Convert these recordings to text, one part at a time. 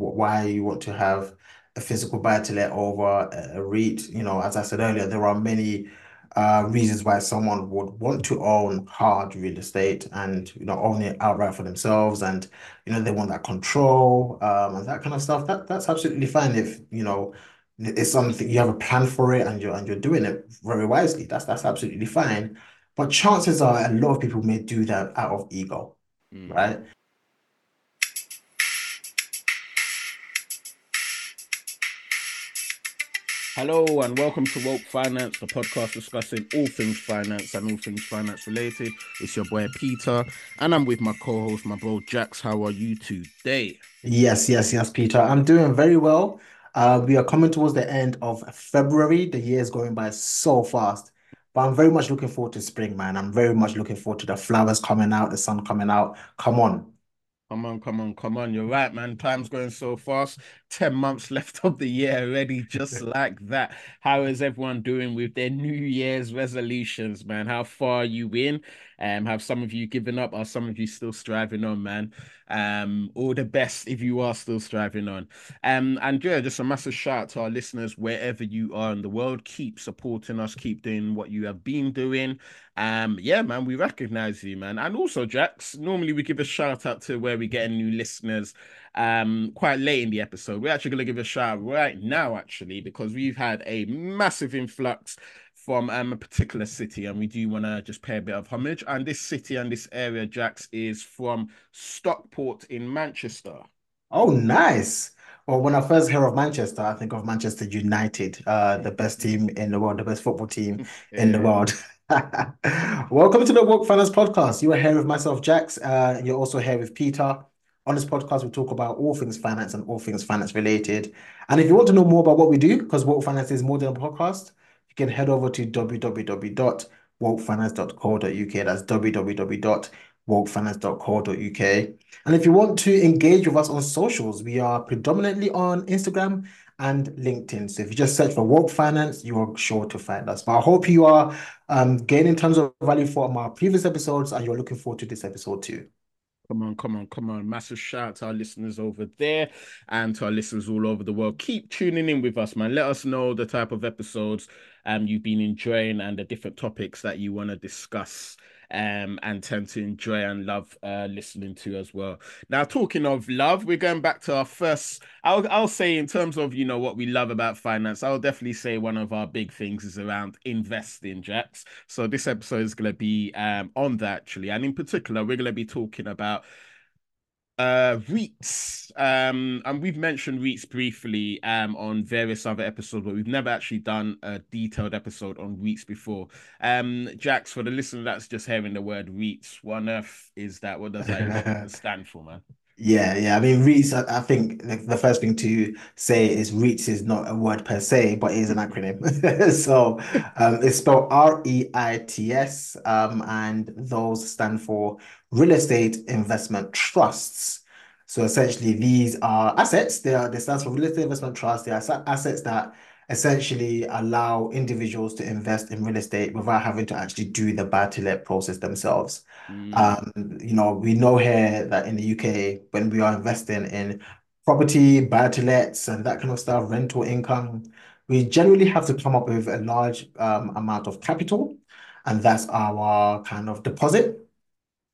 why you want to have a physical buy to let over a REIT. You know, as I said earlier, there are many uh, reasons why someone would want to own hard real estate and you know own it outright for themselves, and you know they want that control um, and that kind of stuff. That that's absolutely fine if you know it's something you have a plan for it and you're and you're doing it very wisely. That's that's absolutely fine. But chances are a lot of people may do that out of ego, mm. right? Hello and welcome to Woke Finance, the podcast discussing all things finance and all things finance related. It's your boy Peter, and I'm with my co-host, my bro Jax. How are you today? Yes, yes, yes, Peter. I'm doing very well. Uh, we are coming towards the end of February. The year is going by so fast, but I'm very much looking forward to spring, man. I'm very much looking forward to the flowers coming out, the sun coming out. Come on, Come on, come on, come on. You're right, man. Time's going so fast. 10 months left of the year already, just like that. How is everyone doing with their New Year's resolutions, man? How far are you in? Um, have some of you given up? Are some of you still striving on, man? Um, all the best if you are still striving on. Um, and yeah, just a massive shout out to our listeners wherever you are in the world. Keep supporting us, keep doing what you have been doing. Um, yeah, man, we recognize you, man. And also, Jax, normally we give a shout out to where we get new listeners um quite late in the episode. We're actually gonna give a shout out right now, actually, because we've had a massive influx from um, a particular city, and we do want to just pay a bit of homage. And this city and this area, Jax, is from Stockport in Manchester. Oh, nice. Well, when I first hear of Manchester, I think of Manchester United, uh, the best team in the world, the best football team yeah. in the world. Welcome to the Woke Finance Podcast. You are here with myself, Jax. Uh, you're also here with Peter. On this podcast, we talk about all things finance and all things finance related. And if you want to know more about what we do, because Woke Finance is more than a podcast, can head over to www.wokefinance.co.uk. That's www.wokefinance.co.uk. And if you want to engage with us on socials, we are predominantly on Instagram and LinkedIn. So if you just search for Woke Finance, you are sure to find us. But I hope you are um, gaining tons of value from our previous episodes and you're looking forward to this episode too. Come on, come on, come on. Massive shout out to our listeners over there and to our listeners all over the world. Keep tuning in with us, man. Let us know the type of episodes um, you've been enjoying and the different topics that you want to discuss um, and tend to enjoy and love uh, listening to as well. Now, talking of love, we're going back to our first. I'll I'll say in terms of you know what we love about finance, I'll definitely say one of our big things is around investing, Jax. So this episode is going to be um, on that actually, and in particular, we're going to be talking about uh, REITs, um, and we've mentioned REITs briefly um, on various other episodes, but we've never actually done a detailed episode on REITs before. Um, Jax, for the listener that's just hearing the word REITs, what on earth is that? What does that stand for, man? Yeah, yeah. I mean, REITs, I, think the, first thing to say is REITs is not a word per se, but it is an acronym. so um, it's spelled R E I T S, um, and those stand for Real Estate Investment Trusts. So essentially, these are assets. They are they stand for Real Estate Investment Trusts. They are assets that essentially allow individuals to invest in real estate without having to actually do the buy to let process themselves. Mm. Um, you know, we know here that in the UK, when we are investing in property, buy to lets, and that kind of stuff, rental income, we generally have to come up with a large um, amount of capital, and that's our kind of deposit.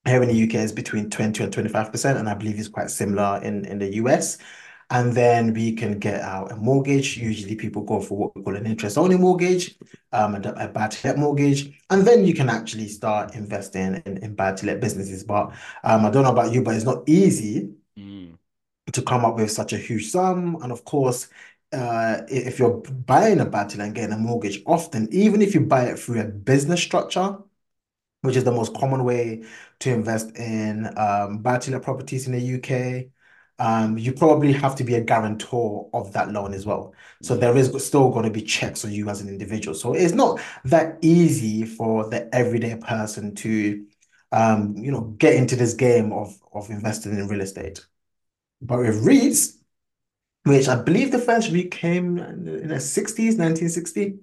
Here in the UK is between 20 and 25%, and I believe it's quite similar in, in the US and then we can get out a mortgage. Usually people go for what we call an interest-only mortgage, um, and a buy to let mortgage, and then you can actually start investing in, in buy-to-let businesses. But um, I don't know about you, but it's not easy mm. to come up with such a huge sum. And of course, uh, if you're buying a buy-to-let and getting a mortgage, often, even if you buy it through a business structure, which is the most common way to invest in um, buy-to-let properties in the UK, um, you probably have to be a guarantor of that loan as well. So there is still going to be checks on you as an individual. So it's not that easy for the everyday person to, um, you know, get into this game of of investing in real estate. But with REITs, which I believe the first REIT came in the 60s, 1960,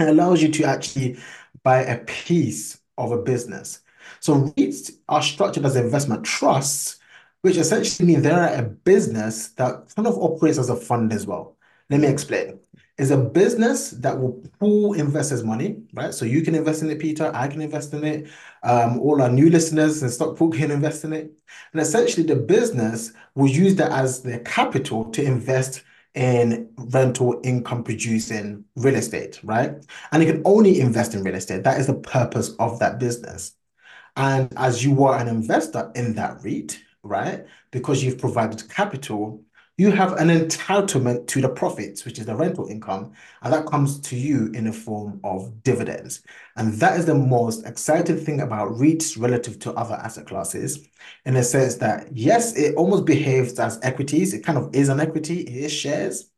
it allows you to actually buy a piece of a business. So REITs are structured as investment trusts which essentially means they're a business that kind of operates as a fund as well. Let me explain. It's a business that will pool investors' money, right? So you can invest in it, Peter. I can invest in it. Um, all our new listeners and Stockport can invest in it. And essentially, the business will use that as their capital to invest in rental income producing real estate, right? And you can only invest in real estate. That is the purpose of that business. And as you are an investor in that REIT, right? Because you've provided capital, you have an entitlement to the profits, which is the rental income, and that comes to you in the form of dividends. And that is the most exciting thing about REITs relative to other asset classes, in the sense that, yes, it almost behaves as equities. It kind of is an equity, it is shares,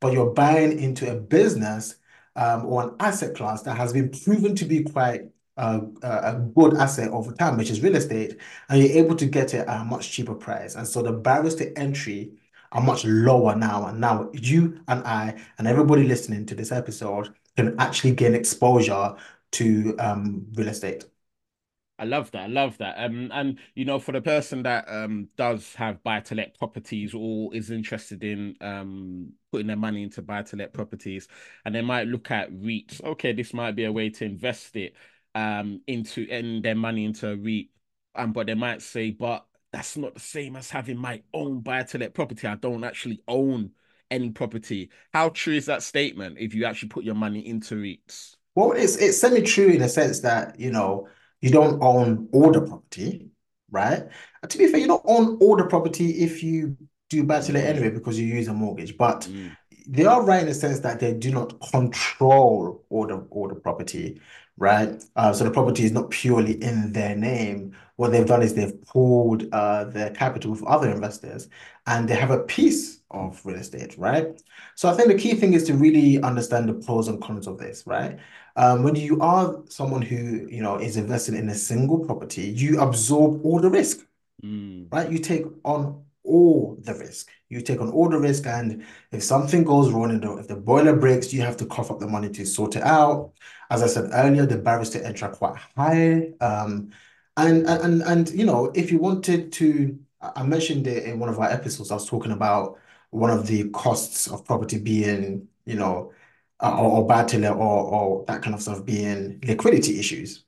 but you're buying into a business um, or an asset class that has been proven to be quite a, a good asset over time, which is real estate, and you're able to get it at a much cheaper price. And so the barriers to entry are much lower now. And now you and I and everybody listening to this episode can actually gain exposure to um, real estate. I love that. I love that. Um, and you know, for the person that um does have buy to let properties or is interested in um putting their money into buy to let properties, and they might look at REITs. Okay, this might be a way to invest it um into and their money into a REIT. Um, but they might say, but that's not the same as having my own buy to let property. I don't actually own any property. How true is that statement if you actually put your money into REITs? Well, it's it's semi-true in the sense that, you know, you don't own all the property, right? And to be fair, you don't own all the property if you do buy to let Mm, anyway because you use a mortgage. But mm, they are right in the sense that they do not control all the all the property, right? Uh, so the property is not purely in their name. What they've done is they've pooled uh, their capital with other investors, and they have a piece of real estate, right? So I think the key thing is to really understand the pros and cons of this, right? Um, when you are someone who, you know, is investing in a single property, you absorb all the risk mm, right? You take on all the risk. You take on all the risk, and if something goes wrong, and if the boiler breaks, you have to cough up the money to sort it out. As I said earlier, the barriers to entry are quite high. Um, and and and you know, if you wanted to, I mentioned it in one of our episodes. I was talking about one of the costs of property being, you know, uh, or, or bad or or that kind of stuff being liquidity issues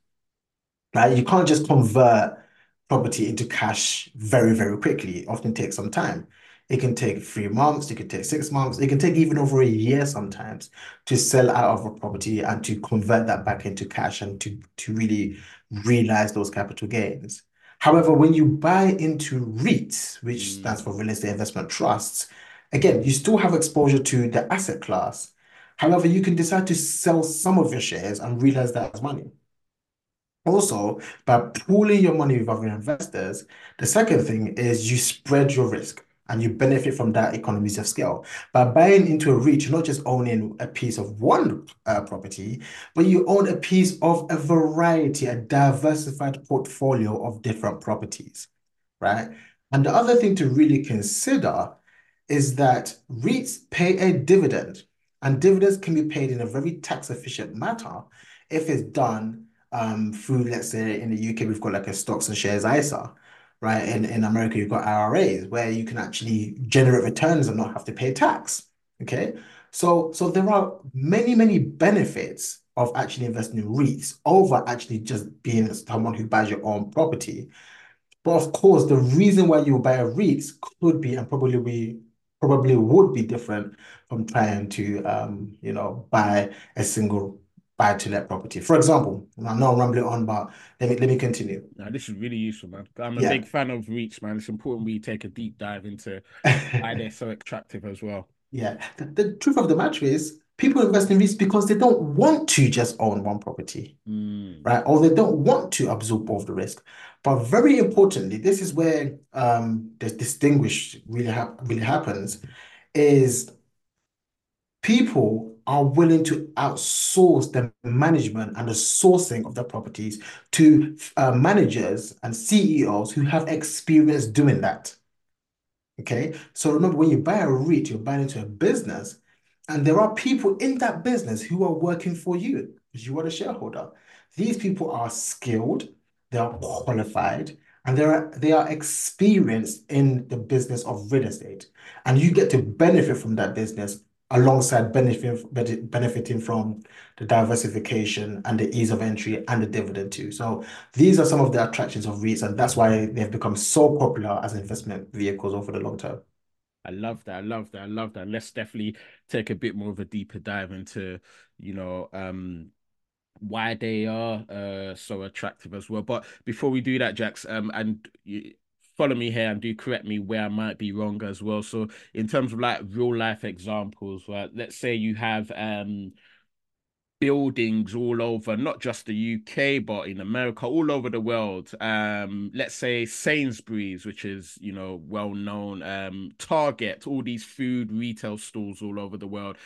right? You can't just convert property into cash very, very quickly. It often takes some time. It can take three months, it can take six months, it can take even over a year sometimes to sell out of a property and to convert that back into cash and to, to really realize those capital gains. However, when you buy into REITs, which stands mm. for Real Estate Investment Trusts, again, you still have exposure to the asset class. However, you can decide to sell some of your shares and realize that as money. Also, by pooling your money with other investors, the second thing is you spread your risk and you benefit from that economies of scale. By buying into a REIT, you're not just owning a piece of one uh, property, but you own a piece of a variety, a diversified portfolio of different properties, right? And the other thing to really consider is that REITs pay a dividend, and dividends can be paid in a very tax efficient manner if it's done um, through, let's say in the UK, we've got like a stocks and shares ISA, right? In, in America, you've got IRAs where you can actually generate returns and not have to pay tax. Okay. So, so there are many, many benefits of actually investing in REITs over actually just being someone who buys your own property. But of course, the reason why you buy a REITs could be and probably be probably would be different from trying to um, you know, buy a single buy to let property. For example, I know I'm not rambling on, but let me let me continue. Now, this is really useful, man. I'm a Yeah. big fan of REITs, man. It's important we take a deep dive into why they're so attractive as well. Yeah. The, the truth of the matter is people invest in REITs because they don't want to just own one property, Mm, right? Or they don't want to absorb all of the risk. But very importantly, this is where um the distinguish really hap really happens, is people are willing to outsource the management and the sourcing of the properties to uh, managers and CEOs who have experience doing that. Okay. So remember, when you buy a REIT, you're buying into a business, and there are people in that business who are working for you because you are a shareholder. These people are skilled, they are qualified, and they're they are experienced in the business of real estate, and you get to benefit from that business alongside benefiting from the diversification and the ease of entry and the dividend too. So these are some of the attractions of REITs, and that's why they've become so popular as investment vehicles over the long term. I love that. I love that. I love that. Let's definitely take a bit more of a deeper dive into, you know, um, why they are uh so attractive as well. But before we do that, Jax, um, and you, follow me here and do correct me where I might be wrong as well. So in terms of like real life examples, right? Let's say you have um buildings all over, not just the UK, but in America, all over the world. Um, let's say Sainsbury's, which is, you know, well known, um, Target, all these food retail stores all over the world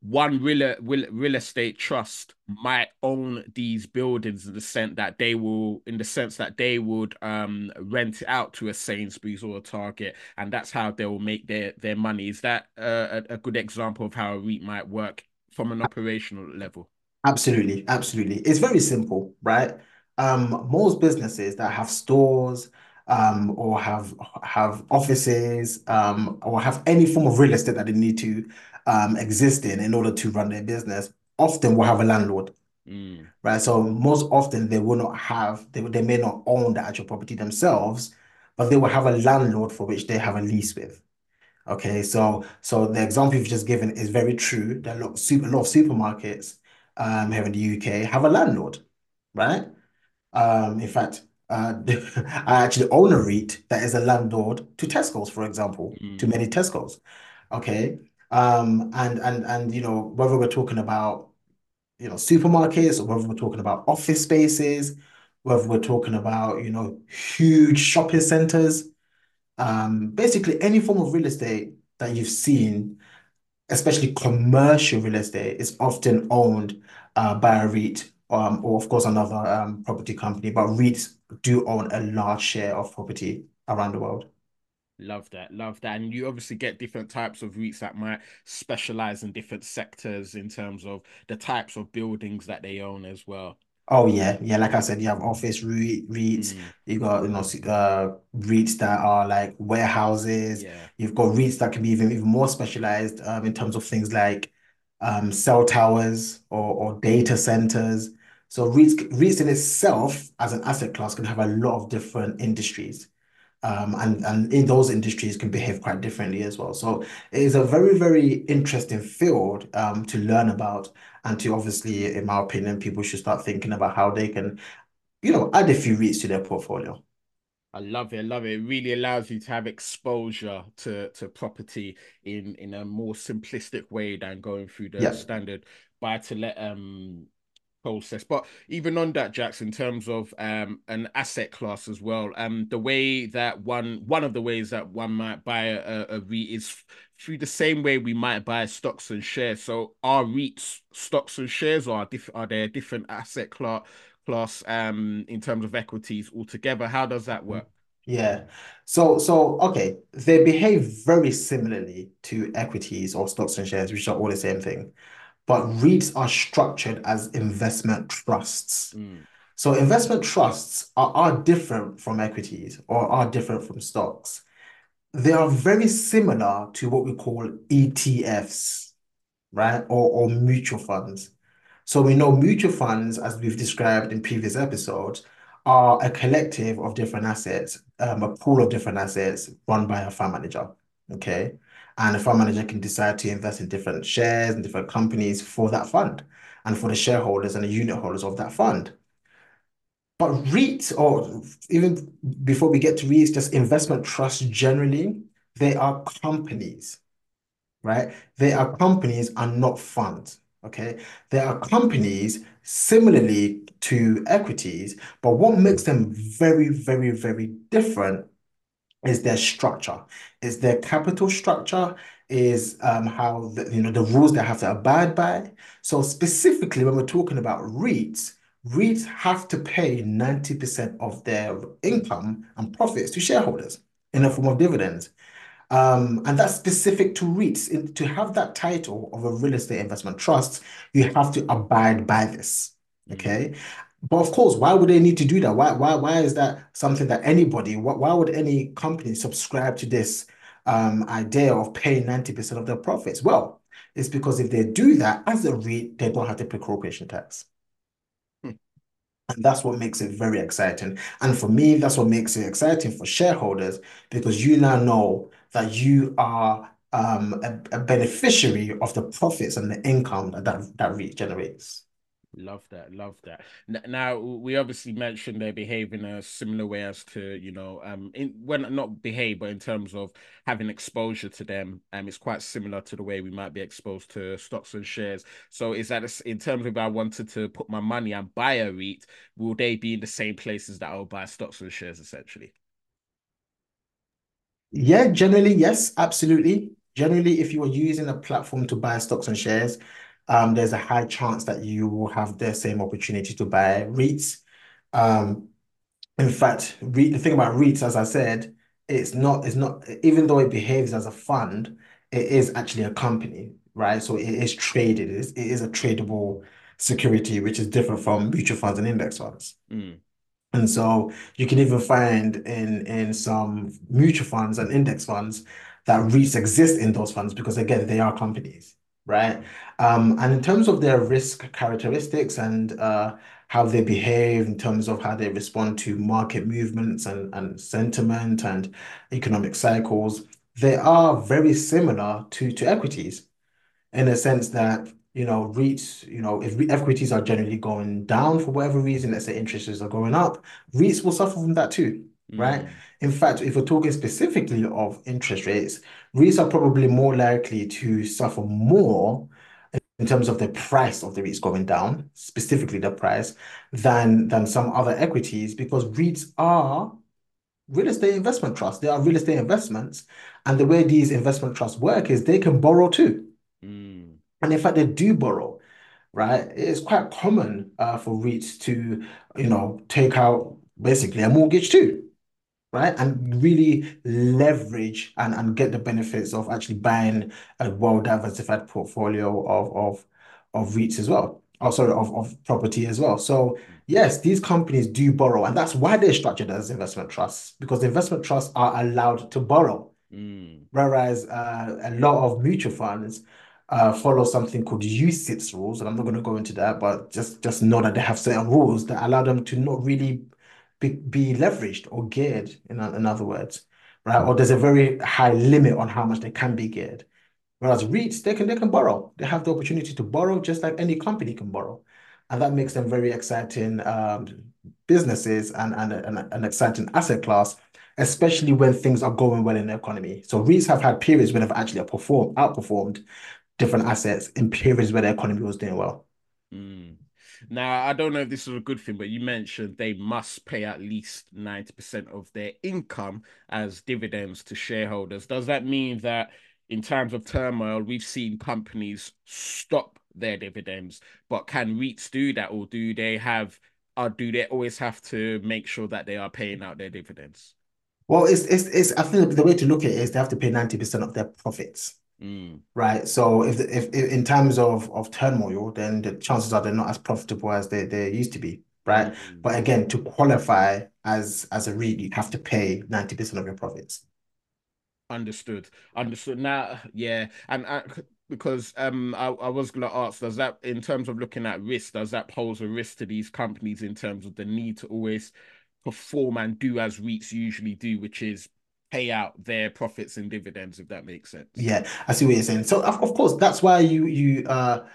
one real, real real estate trust might own these buildings in the sense that they will in the sense that they would um rent it out to a Sainsbury's or a Target and that's how they will make their their money. Is that a, a good example of how a REIT might work from an operational level? Absolutely absolutely. It's very simple right? Um most businesses that have stores um, or have have offices um, or have any form of real estate that they need to um, exist in order to run their business, often will have a landlord. Mm. Right. So most often they will not have, they, they may not own the actual property themselves, but they will have a landlord for which they have a lease with. Okay, so so the example you've just given is very true. Are a lot, super, a lot of supermarkets um, here in the UK have a landlord, right? Um, in fact, uh, I actually own a REIT that is a landlord to Tesco's, for example, mm. to many Tesco's. Okay. Um, and and and you know, whether we're talking about you know supermarkets or whether we're talking about office spaces, whether we're talking about you know huge shopping centers, um, basically any form of real estate that you've seen, especially commercial real estate, is often owned uh, by a REIT um, or of course another um, property company, but REITs do own a large share of property around the world. Love that, love that. And you obviously get different types of REITs that might specialize in different sectors in terms of the types of buildings that they own as well. Oh yeah, yeah. Like I said, you have office REIT, REITs. Mm. You got you know uh, REITs that are like warehouses. Yeah. You've got REITs that can be even even more specialized um, in terms of things like um, cell towers or or data centers. So REITs REITs in itself as an asset class can have a lot of different industries um, and and in those industries can behave quite differently as well. So it is a very very interesting field um, to learn about, and to obviously, in my opinion, people should start thinking about how they can, you know, add a few REITs to their portfolio. I love it. I love it. It really allows you to have exposure to to property in in a more simplistic way than going through the standard buy to let um process. But even on that, Jax, in terms of um, an asset class as well, um, the way that one one of the ways that one might buy a, a REIT is through the same way we might buy stocks and shares. So are REITs stocks and shares, or are, diff- are there different asset class class um in terms of equities altogether? How does that work? Yeah. So so okay, they behave very similarly to equities or stocks and shares, which are all the same thing but REITs are structured as investment trusts. Mm. So investment trusts are, are different from equities or are different from stocks. They are very similar to what we call ETFs, right? Or, or mutual funds. So we know mutual funds, as we've described in previous episodes, are a collective of different assets, um, a pool of different assets run by a fund manager. Okay. And the fund manager can decide to invest in different shares and different companies for that fund and for the shareholders and the unit holders of that fund. But REITs, or even before we get to REITs, just investment trusts generally, they are companies, right? They are companies and not funds. Okay. They are companies similarly to equities, but what makes them very, very, very different is their structure, is their capital structure, is um, how the, you know the rules they have to abide by. So specifically, when we're talking about REITs, REITs have to pay 90% of their income and profits to shareholders in the form of dividends. Um, and that's specific to REITs. In, to have that title of a real estate investment trust, you have to abide by this. Okay. But of course, why would they need to do that? Why why why is that something that anybody, why, why would any company subscribe to this um, idea of paying 90% of their profits? Well, it's because if they do that as a REIT, they don't have to pay corporation tax. Hmm. And that's what makes it very exciting. And for me, that's what makes it exciting for shareholders because you now know that you are um, a, a beneficiary of the profits and the income that that, that REIT generates. Love that, love that. Now we obviously mentioned they behave in a similar way as to you know um in when not behave but in terms of having exposure to them um it's quite similar to the way we might be exposed to stocks and shares. So is that a, in terms of if I wanted to put my money and buy a REIT, will they be in the same places that I'll buy stocks and shares essentially? Yeah, generally yes, absolutely. Generally, if you are using a platform to buy stocks and shares um, there's a high chance that you will have the same opportunity to buy REITs. Um, in fact, the thing about REITs, as I said, it's not, it's not, even though it behaves as a fund, it is actually a company, right? So it is traded, it is, it is a tradable security, which is different from mutual funds and index funds. Mm. And so you can even find in in some mutual funds and index funds that REITs exist in those funds because again, they are companies right? Um, and in terms of their risk characteristics and uh, how they behave in terms of how they respond to market movements and, and sentiment and economic cycles, they are very similar to, to equities in a sense that you know, REITs, you know, if equities are generally going down for whatever reason, let's say interest rates are going up, REITs will suffer from that too, right? Mm. In fact, if we're talking specifically of interest rates, REITs are probably more likely to suffer more in terms of the price of the REITs going down, specifically the price, than than some other equities, because REITs are real estate investment trusts. They are real estate investments. And the way these investment trusts work is they can borrow too. Mm. And in fact, they do borrow, right? It's quite common uh, for REITs to, you know, take out basically a mortgage too right? And really leverage and, and get the benefits of actually buying a well-diversified portfolio of, of, of REITs as well. Oh, sorry, of, of property as well. So yes, these companies do borrow, and that's why they're structured as investment trusts, because investment trusts are allowed to borrow. Mm. Whereas uh, a lot of mutual funds uh, follow something called UCITS rules, and I'm not going to go into that, but just just know that they have certain rules that allow them to not really be, be leveraged or geared, in, in other words, right? Or there's a very high limit on how much they can be geared. Whereas REITs, they can they can borrow. They have the opportunity to borrow just like any company can borrow. And that makes them very exciting um, businesses and, and, and an exciting asset class, especially when things are going well in the economy. So REITs have had periods when they've actually outperformed, outperformed different assets in periods where the economy was doing well. Mm. Now, I don't know if this is a good thing, but you mentioned they must pay at least 90% of their income as dividends to shareholders. Does that mean that in times of turmoil, we've seen companies stop their dividends, but can REITs do that, or do they have, or do they always have to make sure that they are paying out their dividends? Well, it's it's, it's I think the way to look at it is they have to pay 90% of their profits. Mm. Right. So if, if, if in terms of of turmoil, then the chances are they're not as profitable as they, they used to be. Right. Mm. But again, to qualify as as a REIT, you have to pay 90% of your profits. Understood. Understood. Now, yeah, and uh, because um, I, I was gonna ask, does that in terms of looking at risk, does that pose a risk to these companies in terms of the need to always perform and do as REITs usually do, which is pay out their profits and dividends, if that makes sense. Yeah, I see what you're saying. So of, of course, that's why you you uh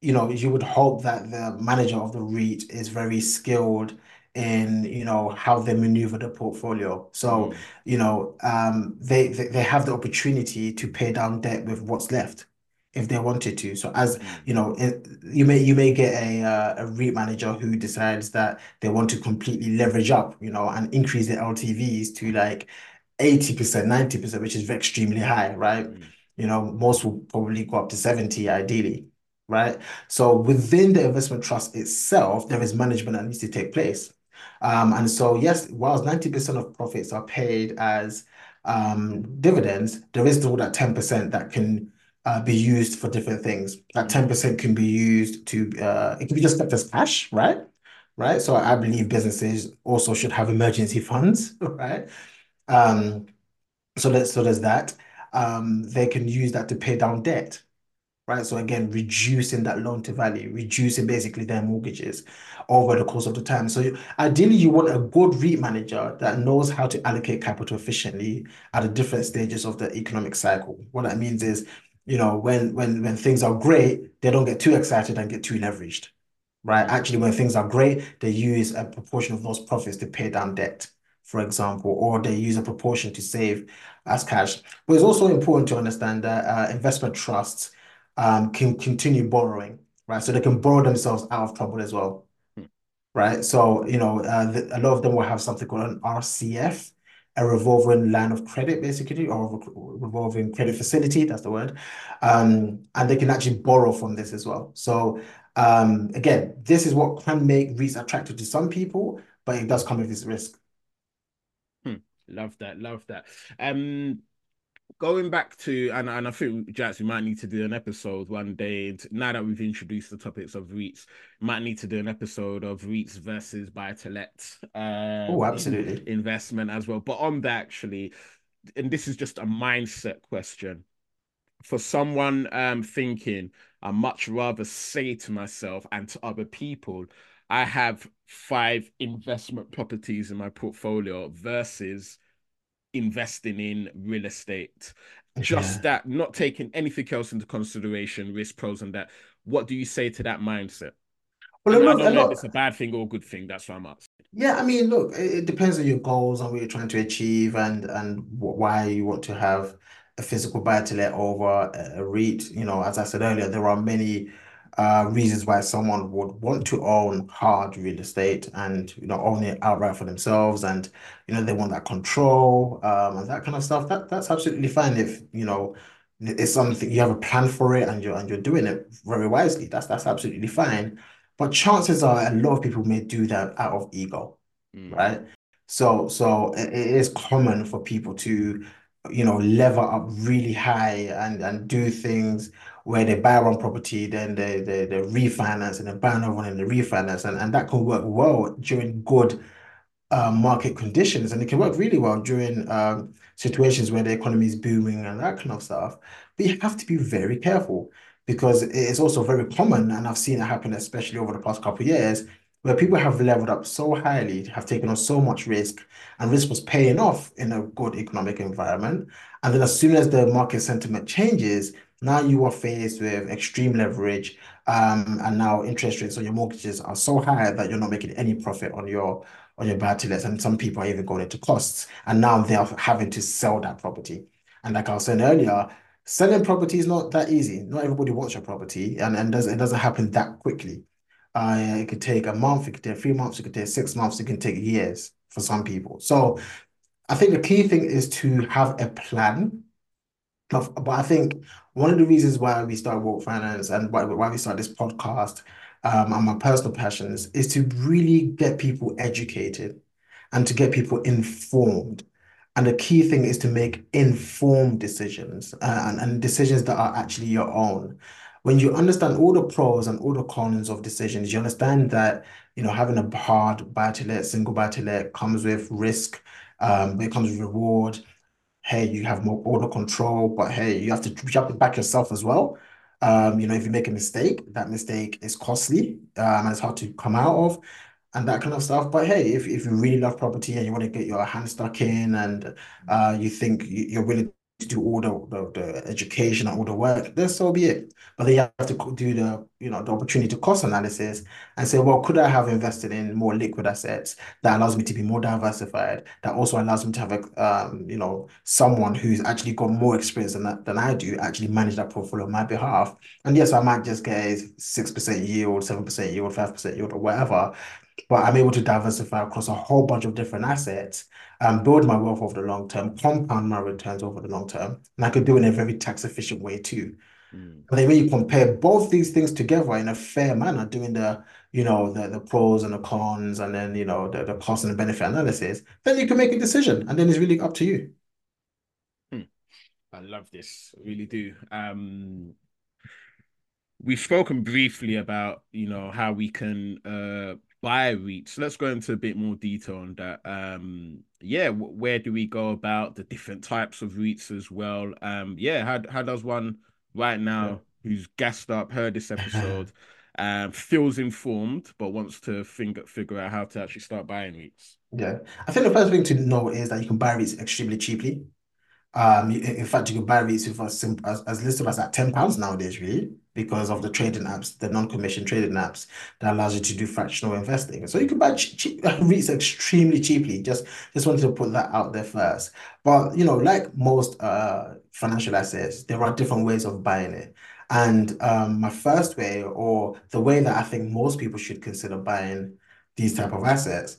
you know you would hope that the manager of the REIT is very skilled in you know how they maneuver the portfolio. So mm. you know um they, they they have the opportunity to pay down debt with what's left if they wanted to. So as mm. you know, it, you may you may get a uh, a REIT manager who decides that they want to completely leverage up, you know, and increase their LTVs to like 80%, 90%, which is extremely high, right? Mm. You know, most will probably go up to 70 ideally, right? So within the investment trust itself, there is management that needs to take place. Um, and so, yes, whilst 90% of profits are paid as um, dividends, there is still that 10% that can uh, be used for different things. That 10% can be used to, uh, it can be just kept as cash, right? right? So I believe businesses also should have emergency funds, right? Um, so that so there's that. Um, they can use that to pay down debt, right? So again, reducing that loan to value, reducing basically their mortgages over the course of the time. So ideally, you want a good REIT manager that knows how to allocate capital efficiently at the different stages of the economic cycle. What that means is, you know, when when when things are great, they don't get too excited and get too leveraged, right? Actually, when things are great, they use a proportion of those profits to pay down debt for example, or they use a proportion to save as cash. But it's also important to understand that uh, investment trusts um, can continue borrowing, right? So they can borrow themselves out of trouble as well, hmm. right? So, you know, uh, the, a lot of them will have something called an RCF, a revolving line of credit, basically, or revolving credit facility, that's the word. Um, and they can actually borrow from this as well. So, um, again, this is what can make REITs attractive to some people, but it does come with this risk. Love that. Love that. Um, going back to and, and I think Jax, we might need to do an episode one day. Now that we've introduced the topics of REITs, might need to do an episode of REITs versus buy to let. Um, oh, absolutely. Investment as well. But on that, actually, and this is just a mindset question for someone um thinking, I much rather say to myself and to other people, I have five investment properties in my portfolio versus investing in real estate. Just yeah. that, not taking anything else into consideration, risk, pros, and that. What do you say to that mindset? Well, I, don't know if it's a bad thing or a good thing. That's what I'm asking. Yeah, I mean, look, it depends on your goals and what you're trying to achieve, and and why you want to have a physical buy to let over a REIT. You know, as I said earlier, there are many uh, reasons why someone would want to own hard real estate and you know own it outright for themselves and you know they want that control um, and that kind of stuff that that's absolutely fine if you know it's something you have a plan for it and you're and you're doing it very wisely that's that's absolutely fine but chances are a lot of people may do that out of ego mm. right so so it, it is common for people to you know lever up really high and and do things where they buy one property, then they, they, they refinance and they buy another one and they refinance. And, and that can work well during good uh, market conditions. And it can work really well during um, situations where the economy is booming and that kind of stuff. But you have to be very careful because it's also very common, and I've seen it happen, especially over the past couple of years, where people have leveled up so highly, have taken on so much risk, and risk was paying off in a good economic environment. And then as soon as the market sentiment changes, now you are faced with extreme leverage, um, and now interest rates on your mortgages are so high that you're not making any profit on your on your buy to lets, and some people are even going into costs, and now they are having to sell that property. And like I was saying earlier, selling property is not that easy. Not everybody wants your property, and and does it doesn't happen that quickly. Uh, it could take a month, it could take three months, it could take six months, it can take years for some people. So I think the key thing is to have a plan but I think one of the reasons why we started Woke Finance and why, why we started this podcast um, and my personal passions is to really get people educated and to get people informed. And the key thing is to make informed decisions uh, and, and decisions that are actually your own. When you understand all the pros and all the cons of decisions, you understand that you know having a hard buy to let, single buy to let comes with risk, um, it comes with reward hey, you have more order control, but hey, you have to you have to back yourself as well. Um, you know, if you make a mistake, that mistake is costly, um, and it's hard to come out of, and that kind of stuff. But hey, if, if you really love property and you want to get your hand stuck in, and uh, you think you're willing to do all the, the, the education and all the work, then so be it. But then you have to do the, you know, the opportunity cost analysis and say, well, could I have invested in more liquid assets that allows me to be more diversified, that also allows me to have a, um, you know, someone who's actually got more experience than, than I do actually manage that portfolio on my behalf. And yes, I might just get a 6% yield, 7% yield, 5% yield, or whatever, but I'm able to diversify across a whole bunch of different assets and build my wealth over the long term, compound my returns over the long term. And I could do it in a very tax efficient way too. Mm. But then when you compare both these things together in a fair manner, doing the, you know, the, the pros and the cons and then, you know, the, the cost and the benefit analysis, then you can make a decision and then it's really up to you. Hmm. I love this. I really do. Um, we've spoken briefly about, you know, how we can uh buy REITs. Let's go into a bit more detail on that. Um, yeah, where do we go about the different types of REITs as well? Um, yeah, how how does one right now yeah. who's gassed up, heard this episode, um, feels informed but wants to figure figure out how to actually start buying REITs? Yeah, I think the first thing to know is that you can buy REITs extremely cheaply. Um, in fact, you can buy REITs with as, as, as little as at ten pounds nowadays, really, because of the trading apps, the non-commission trading apps that allows you to do fractional investing. So you can buy cheap, REITs extremely cheaply. Just just wanted to put that out there first. But you know, like most uh financial assets, there are different ways of buying it. And um, my first way, or the way that I think most people should consider buying these type of assets,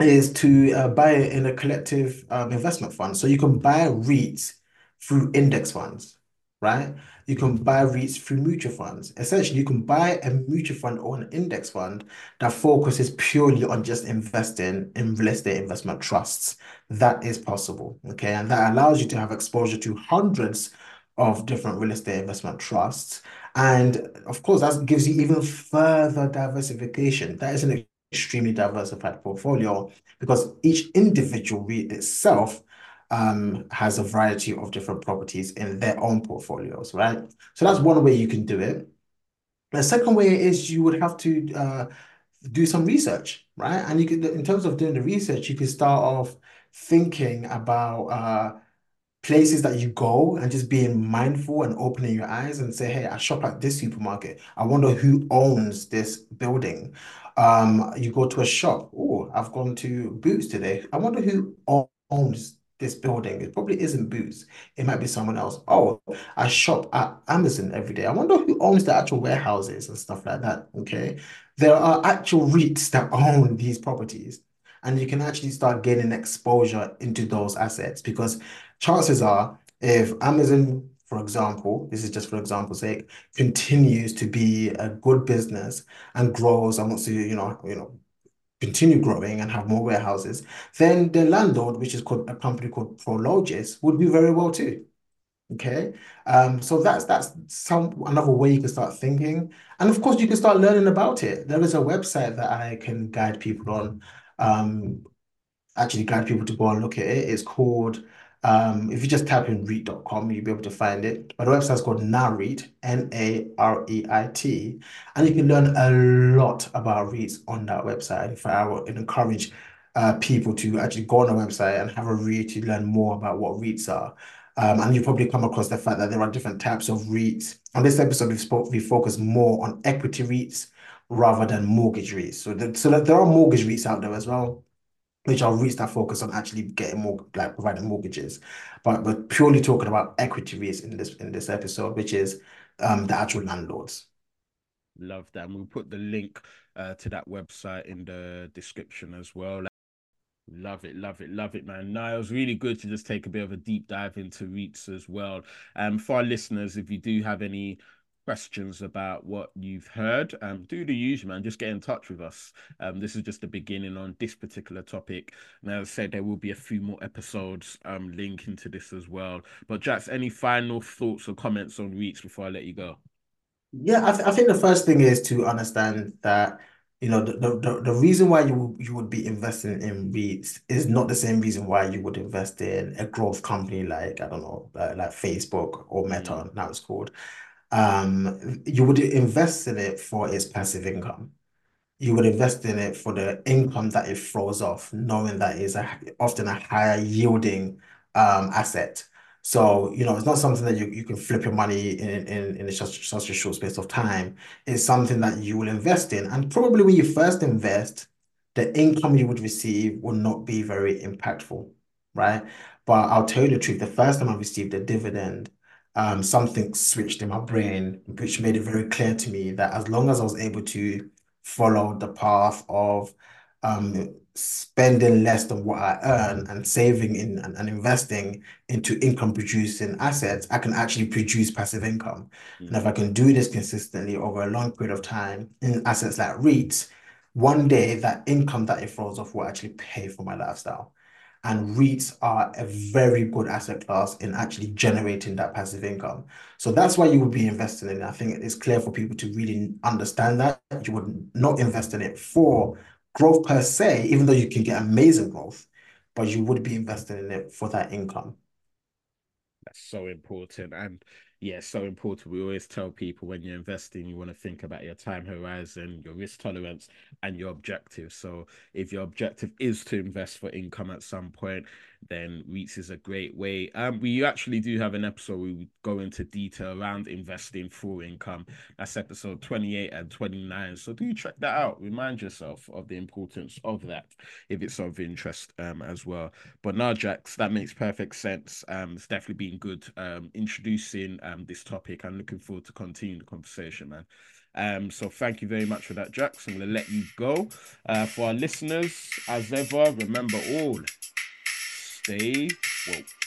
is to uh, buy it in a collective um, investment fund. So you can buy REITs through index funds, right? You can buy REITs through mutual funds. Essentially, you can buy a mutual fund or an index fund that focuses purely on just investing in real estate investment trusts. That is possible, okay? And that allows you to have exposure to hundreds of different real estate investment trusts. And of course, that gives you even further diversification. That is an extremely diversified portfolio because each individual REIT itself um, has a variety of different properties in their own portfolios, right? So that's one way you can do it. The second way is you would have to uh, do some research, right? And you could, in terms of doing the research, you could start off thinking about uh, places that you go and just being mindful and opening your eyes and say, hey, I shop at this supermarket. I wonder who owns this building. Um, you go to a shop. Oh, I've gone to Boots today. I wonder who owns this building. It probably isn't Boots. It might be someone else. Oh, I shop at Amazon every day. I wonder who owns the actual warehouses and stuff like that. Okay. There are actual REITs that own these properties. And you can actually start gaining exposure into those assets because chances are if Amazon for example, this is just for example's sake, continues to be a good business and grows and wants to, you know, you know, continue growing and have more warehouses, then the landlord, which is called a company called Prologis, would do very well too. Okay, um, so that's that's some another way you can start thinking, and of course you can start learning about it. There is a website that I can guide people on, um, actually guide people to go and look at it. It's called um, if you just type in REIT.com, you'll be able to find it. But the website is called NAREIT, N-A-R-E-I-T. And you can learn a lot about REITs on that website. Fact, I would encourage uh, people to actually go on the website and have a read to learn more about what REITs are. Um, and you probably come across the fact that there are different types of REITs. On this episode, we spoke, we focus more on equity REITs rather than mortgage REITs. So, the, so there are mortgage REITs out there as well which are REITs that focus on actually getting more like providing mortgages. But we're purely talking about equity REITs in this in this episode, which is um the actual landlords. Love that. And we'll put the link uh, to that website in the description as well. Love it, love it, love it, man. Was really good to just take a bit of a deep dive into REITs as well. Um, for our listeners, if you do have any questions about what you've heard, um, do the usual, man. Just get in touch with us. Um, this is just the beginning on this particular topic. And as I said, there will be a few more episodes um linking to this as well. But Jax, any final thoughts or comments on REITs before I let you go? Yeah, I, th- I think the first thing is to understand that you know the, the, the reason why you you would be investing in REITs is not the same reason why you would invest in a growth company like I don't know uh, like Facebook or Meta mm. now it's called um, you would invest in it for its passive income. You would invest in it for the income that it throws off, knowing that it's a, often a higher yielding um, asset. So, you know, it's not something that you, you can flip your money in, in, in such, such a short space of time. It's something that you will invest in. And probably when you first invest, the income you would receive will not be very impactful, right? But I'll tell you the truth, the first time I received a dividend, um, something switched in my brain, which made it very clear to me that as long as I was able to follow the path of um, spending less than what I earn and saving in and, and investing into income producing assets, I can actually produce passive income. Mm. And if I can do this consistently over a long period of time in assets like REITs, one day that income that it throws off will actually pay for my lifestyle. And REITs are a very good asset class in actually generating that passive income. So that's why you would be investing in it. I think it's clear for people to really understand that you would not invest in it for growth per se, even though you can get amazing growth, but you would be investing in it for that income. That's so important. And yeah, so important. We always tell people when you're investing, you want to think about your time horizon, your risk tolerance, and your objective. So, if your objective is to invest for income at some point, then REITs is a great way. Um, we actually do have an episode where we go into detail around investing for income. That's episode 28 and 29. So do check that out. Remind yourself of the importance of that if it's of interest um as well. But now, Jax, that makes perfect sense. Um, it's definitely been good um introducing um this topic. I'm looking forward to continuing the conversation, man. Um, so thank you very much for that, Jax. I'm gonna let you go. Uh, for our listeners, as ever, remember all stay woke.